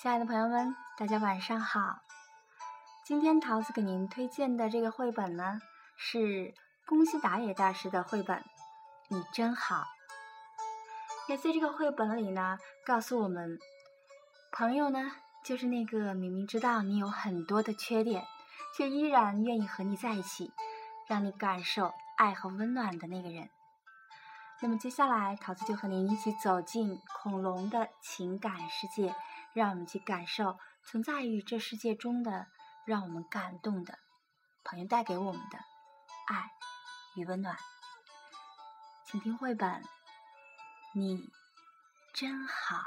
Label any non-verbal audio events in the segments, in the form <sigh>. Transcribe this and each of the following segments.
亲爱的朋友们，大家晚上好。今天桃子给您推荐的这个绘本呢，是宫西达也大师的绘本《你真好》。那在这个绘本里呢，告诉我们，朋友呢，就是那个明明知道你有很多的缺点，却依然愿意和你在一起，让你感受爱和温暖的那个人。那么接下来，桃子就和您一起走进恐龙的情感世界，让我们去感受存在于这世界中的让我们感动的朋友带给我们的爱与温暖。请听绘本，你真好。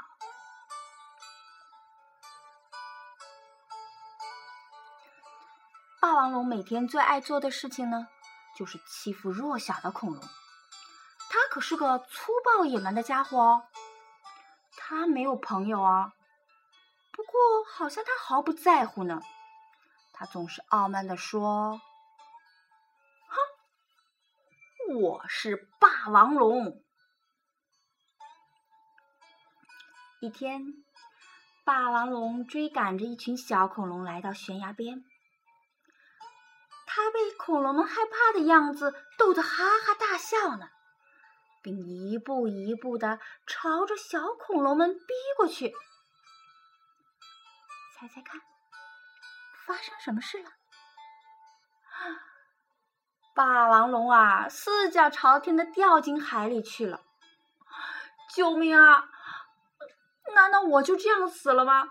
霸王龙每天最爱做的事情呢，就是欺负弱小的恐龙。它可是个粗暴野蛮的家伙哦，他没有朋友啊。不过好像他毫不在乎呢。他总是傲慢地说：“哼，我是霸王龙。”一天，霸王龙追赶着一群小恐龙来到悬崖边，他被恐龙们害怕的样子逗得哈哈大笑呢。并一步一步的朝着小恐龙们逼过去。猜猜看，发生什么事了？霸王龙啊，四脚朝天的掉进海里去了！救命啊！难道我就这样死了吗？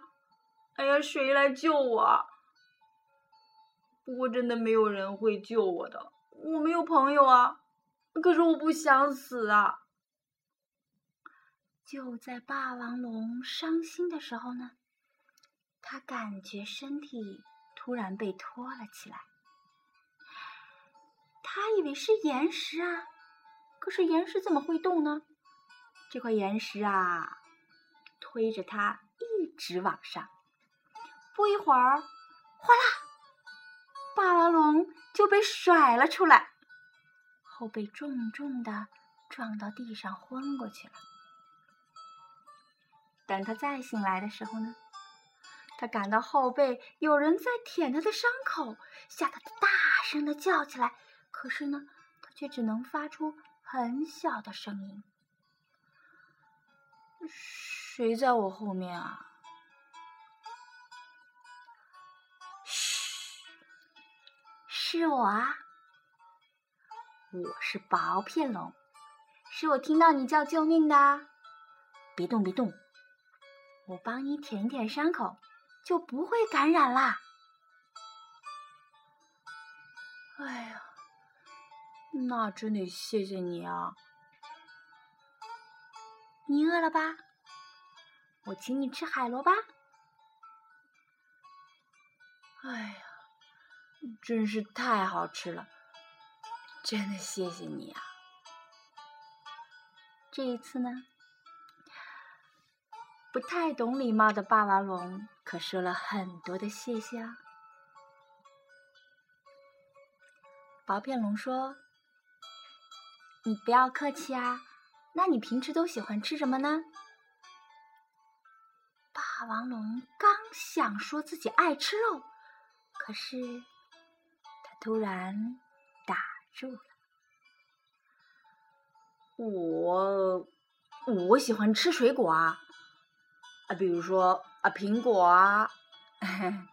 哎呀，谁来救我？不过真的没有人会救我的，我没有朋友啊。可是我不想死啊！就在霸王龙伤心的时候呢，他感觉身体突然被拖了起来。他以为是岩石啊，可是岩石怎么会动呢？这块岩石啊，推着他一直往上。不一会儿，哗啦，霸王龙就被甩了出来。后背重重的撞到地上，昏过去了。等他再醒来的时候呢，他感到后背有人在舔他的伤口，吓得他大声的叫起来。可是呢，他却只能发出很小的声音：“谁在我后面啊？”“嘘，是我啊。”我是薄片龙，是我听到你叫救命的。别动，别动，我帮你舔一舔伤口，就不会感染啦。哎呀，那真得谢谢你啊！你饿了吧？我请你吃海螺吧。哎呀，真是太好吃了。真的谢谢你啊！这一次呢，不太懂礼貌的霸王龙可说了很多的谢谢啊。薄片龙说：“你不要客气啊，那你平时都喜欢吃什么呢？”霸王龙刚想说自己爱吃肉，可是他突然打。住了，我我喜欢吃水果啊，啊，比如说啊苹果啊。<laughs>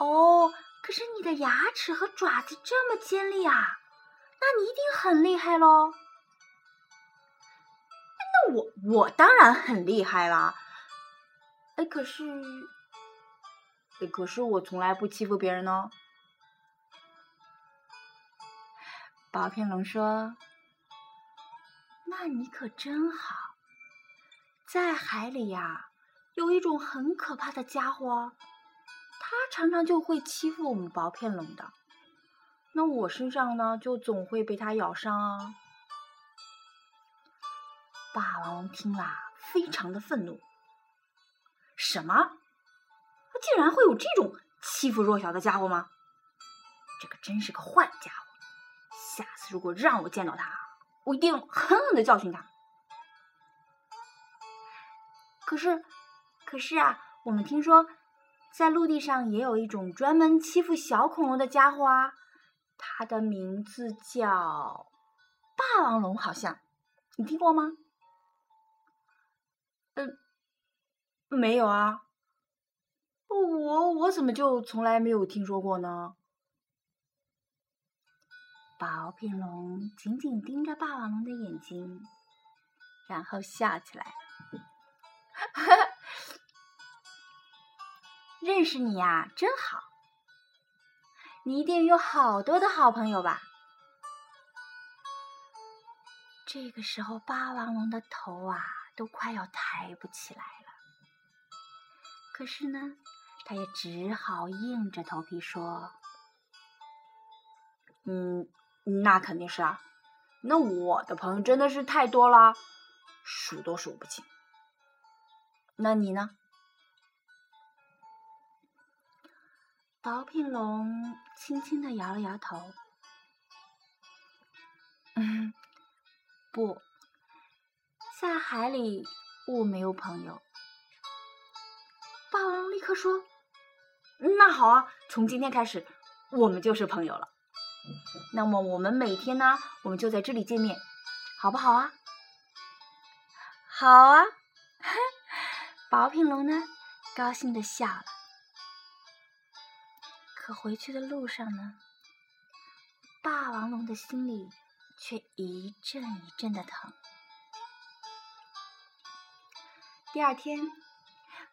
哦，可是你的牙齿和爪子这么尖利啊，那你一定很厉害喽。那我我当然很厉害啦。哎，可是，哎，可是我从来不欺负别人呢。薄片龙说：“那你可真好，在海里呀，有一种很可怕的家伙，他常常就会欺负我们薄片龙的。那我身上呢，就总会被他咬伤啊。”霸王龙听了，非常的愤怒：“什么？竟然会有这种欺负弱小的家伙吗？这可真是个坏家伙！”下次如果让我见到他，我一定狠狠的教训他。可是，可是啊，我们听说在陆地上也有一种专门欺负小恐龙的家伙啊，它的名字叫霸王龙，好像你听过吗？嗯，没有啊。我我怎么就从来没有听说过呢？薄片龙紧紧盯着霸王龙的眼睛，然后笑起来。认识你呀，真好！你一定有好多的好朋友吧？这个时候，霸王龙的头啊，都快要抬不起来了。可是呢，他也只好硬着头皮说：“嗯，那肯定是啊。那我的朋友真的是太多了，数都数不清。那你呢？”宝品龙轻轻的摇了摇头：“嗯，不在海里，我没有朋友。”霸王龙立刻说：“那好啊，从今天开始，我们就是朋友了。那么我们每天呢，我们就在这里见面，好不好啊？”“好啊！” <laughs> 宝品龙呢，高兴的笑了。可回去的路上呢，霸王龙的心里却一阵一阵的疼。第二天。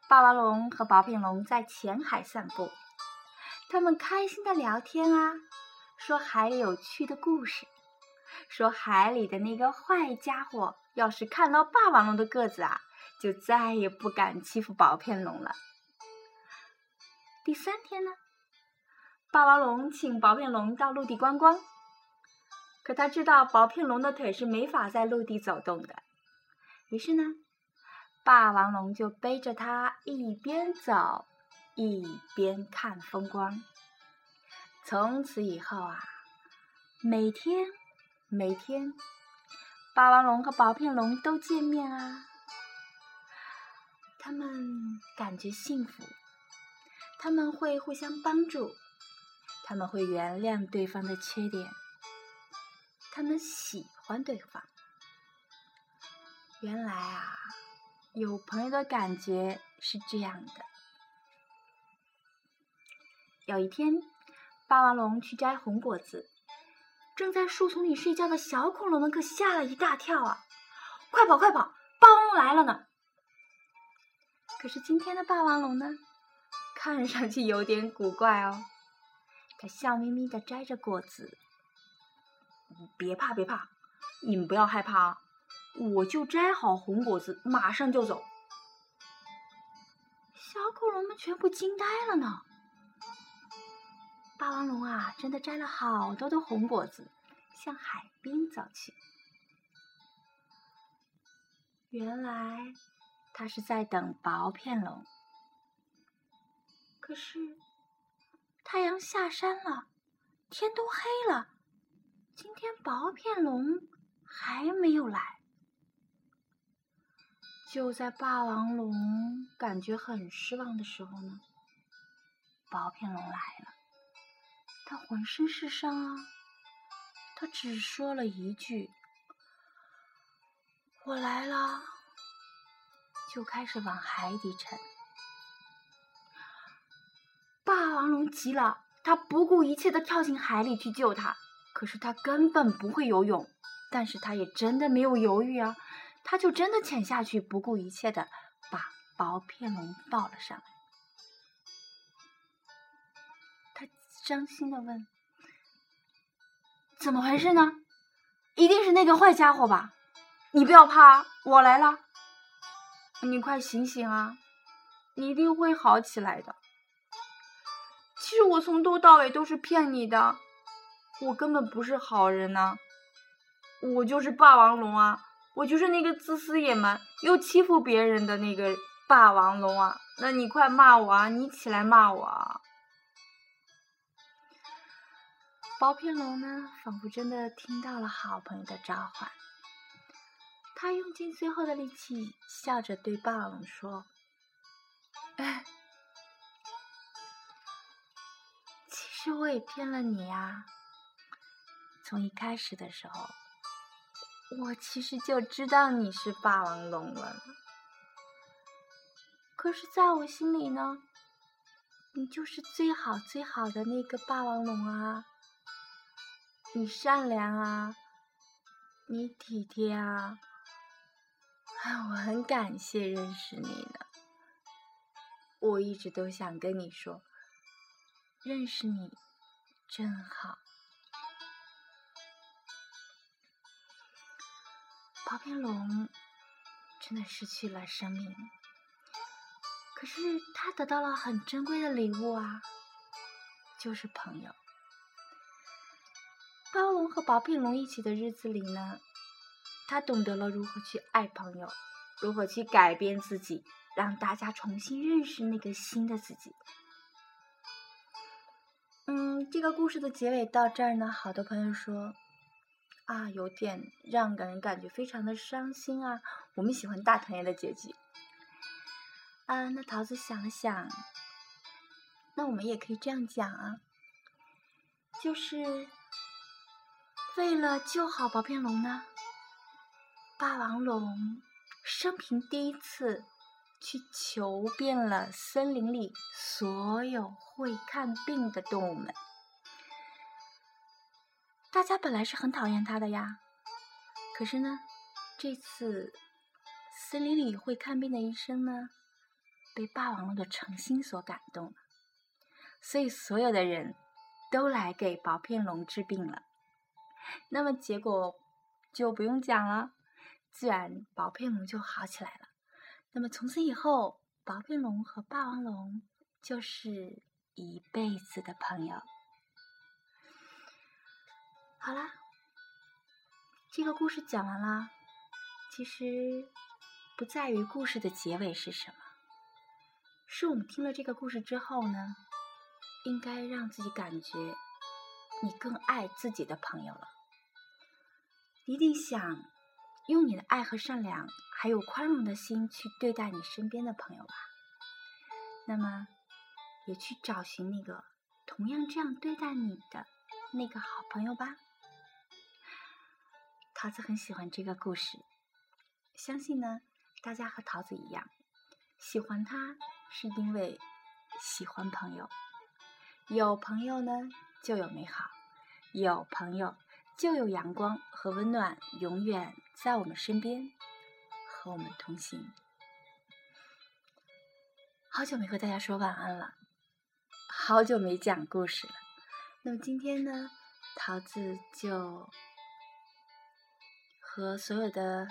霸王龙和薄片龙在浅海散步，他们开心的聊天啊，说海有趣的故事，说海里的那个坏家伙要是看到霸王龙的个子啊，就再也不敢欺负薄片龙了。第三天呢，霸王龙请薄片龙到陆地观光，可他知道薄片龙的腿是没法在陆地走动的，于是呢。霸王龙就背着它一边走一边看风光。从此以后啊，每天每天，霸王龙和薄片龙都见面啊。他们感觉幸福，他们会互相帮助，他们会原谅对方的缺点，他们喜欢对方。原来啊。有朋友的感觉是这样的。有一天，霸王龙去摘红果子，正在树丛里睡觉的小恐龙们可吓了一大跳啊！快跑快跑，霸王龙来了呢！可是今天的霸王龙呢，看上去有点古怪哦。他笑眯眯的摘着果子，别怕别怕，你们不要害怕啊！我就摘好红果子，马上就走。小恐龙们全部惊呆了呢。霸王龙啊，真的摘了好多的红果子，向海边走去。原来他是在等薄片龙。可是太阳下山了，天都黑了，今天薄片龙还没有来。就在霸王龙感觉很失望的时候呢，薄片龙来了。他浑身是伤啊，他只说了一句：“我来了。”就开始往海底沉。霸王龙急了，他不顾一切的跳进海里去救他。可是他根本不会游泳，但是他也真的没有犹豫啊。他就真的潜下去，不顾一切的把薄片龙抱了上来。他伤心的问：“怎么回事呢？一定是那个坏家伙吧？你不要怕，我来了。你快醒醒啊！你一定会好起来的。其实我从头到尾都是骗你的，我根本不是好人呐，我就是霸王龙啊！”我就是那个自私野蛮又欺负别人的那个霸王龙啊！那你快骂我啊！你起来骂我啊！薄片龙呢，仿佛真的听到了好朋友的召唤，他用尽最后的力气，笑着对霸王龙说：“哎，其实我也骗了你呀。从一开始的时候，我其实就知道你是霸王龙了。可是，在我心里呢，你就是最好最好的那个霸王龙啊！你善良啊，你体贴啊。”我很感谢认识你呢，我一直都想跟你说，认识你真好。薄片龙真的失去了生命，可是他得到了很珍贵的礼物啊，就是朋友。包龙和薄片龙一起的日子里呢。他懂得了如何去爱朋友，如何去改变自己，让大家重新认识那个新的自己。这个故事的结尾到这儿呢，好多朋友说啊，有点让人感觉非常的伤心啊。我们喜欢大团圆的结局。啊，那桃子想了想，那我们也可以这样讲啊，就是为了救好薄片龙呢。霸王龙生平第一次去求遍了森林里所有会看病的动物们。大家本来是很讨厌他的呀，可是呢，这次森林里会看病的医生呢，被霸王龙的诚心所感动了，所以所有的人都来给薄片龙治病了。那么结果就不用讲了。自然，薄片龙就好起来了。那么从此以后，薄片龙和霸王龙就是一辈子的朋友。好啦，这个故事讲完了。其实不在于故事的结尾是什么，是我们听了这个故事之后呢，应该让自己感觉你更爱自己的朋友了。一定想。用你的爱和善良，还有宽容的心去对待你身边的朋友吧。那么，也去找寻那个同样这样对待你的那个好朋友吧。桃子很喜欢这个故事，相信呢，大家和桃子一样，喜欢他是因为喜欢朋友。有朋友呢，就有美好；有朋友。就有阳光和温暖，永远在我们身边，和我们同行。好久没和大家说晚安了，好久没讲故事了。那么今天呢，桃子就和所有的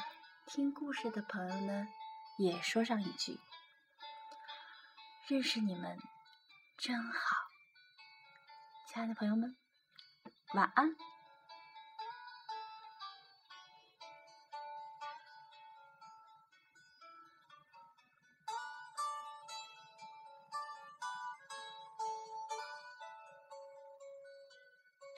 听故事的朋友呢，也说上一句：认识你们真好，亲爱的朋友们，晚安。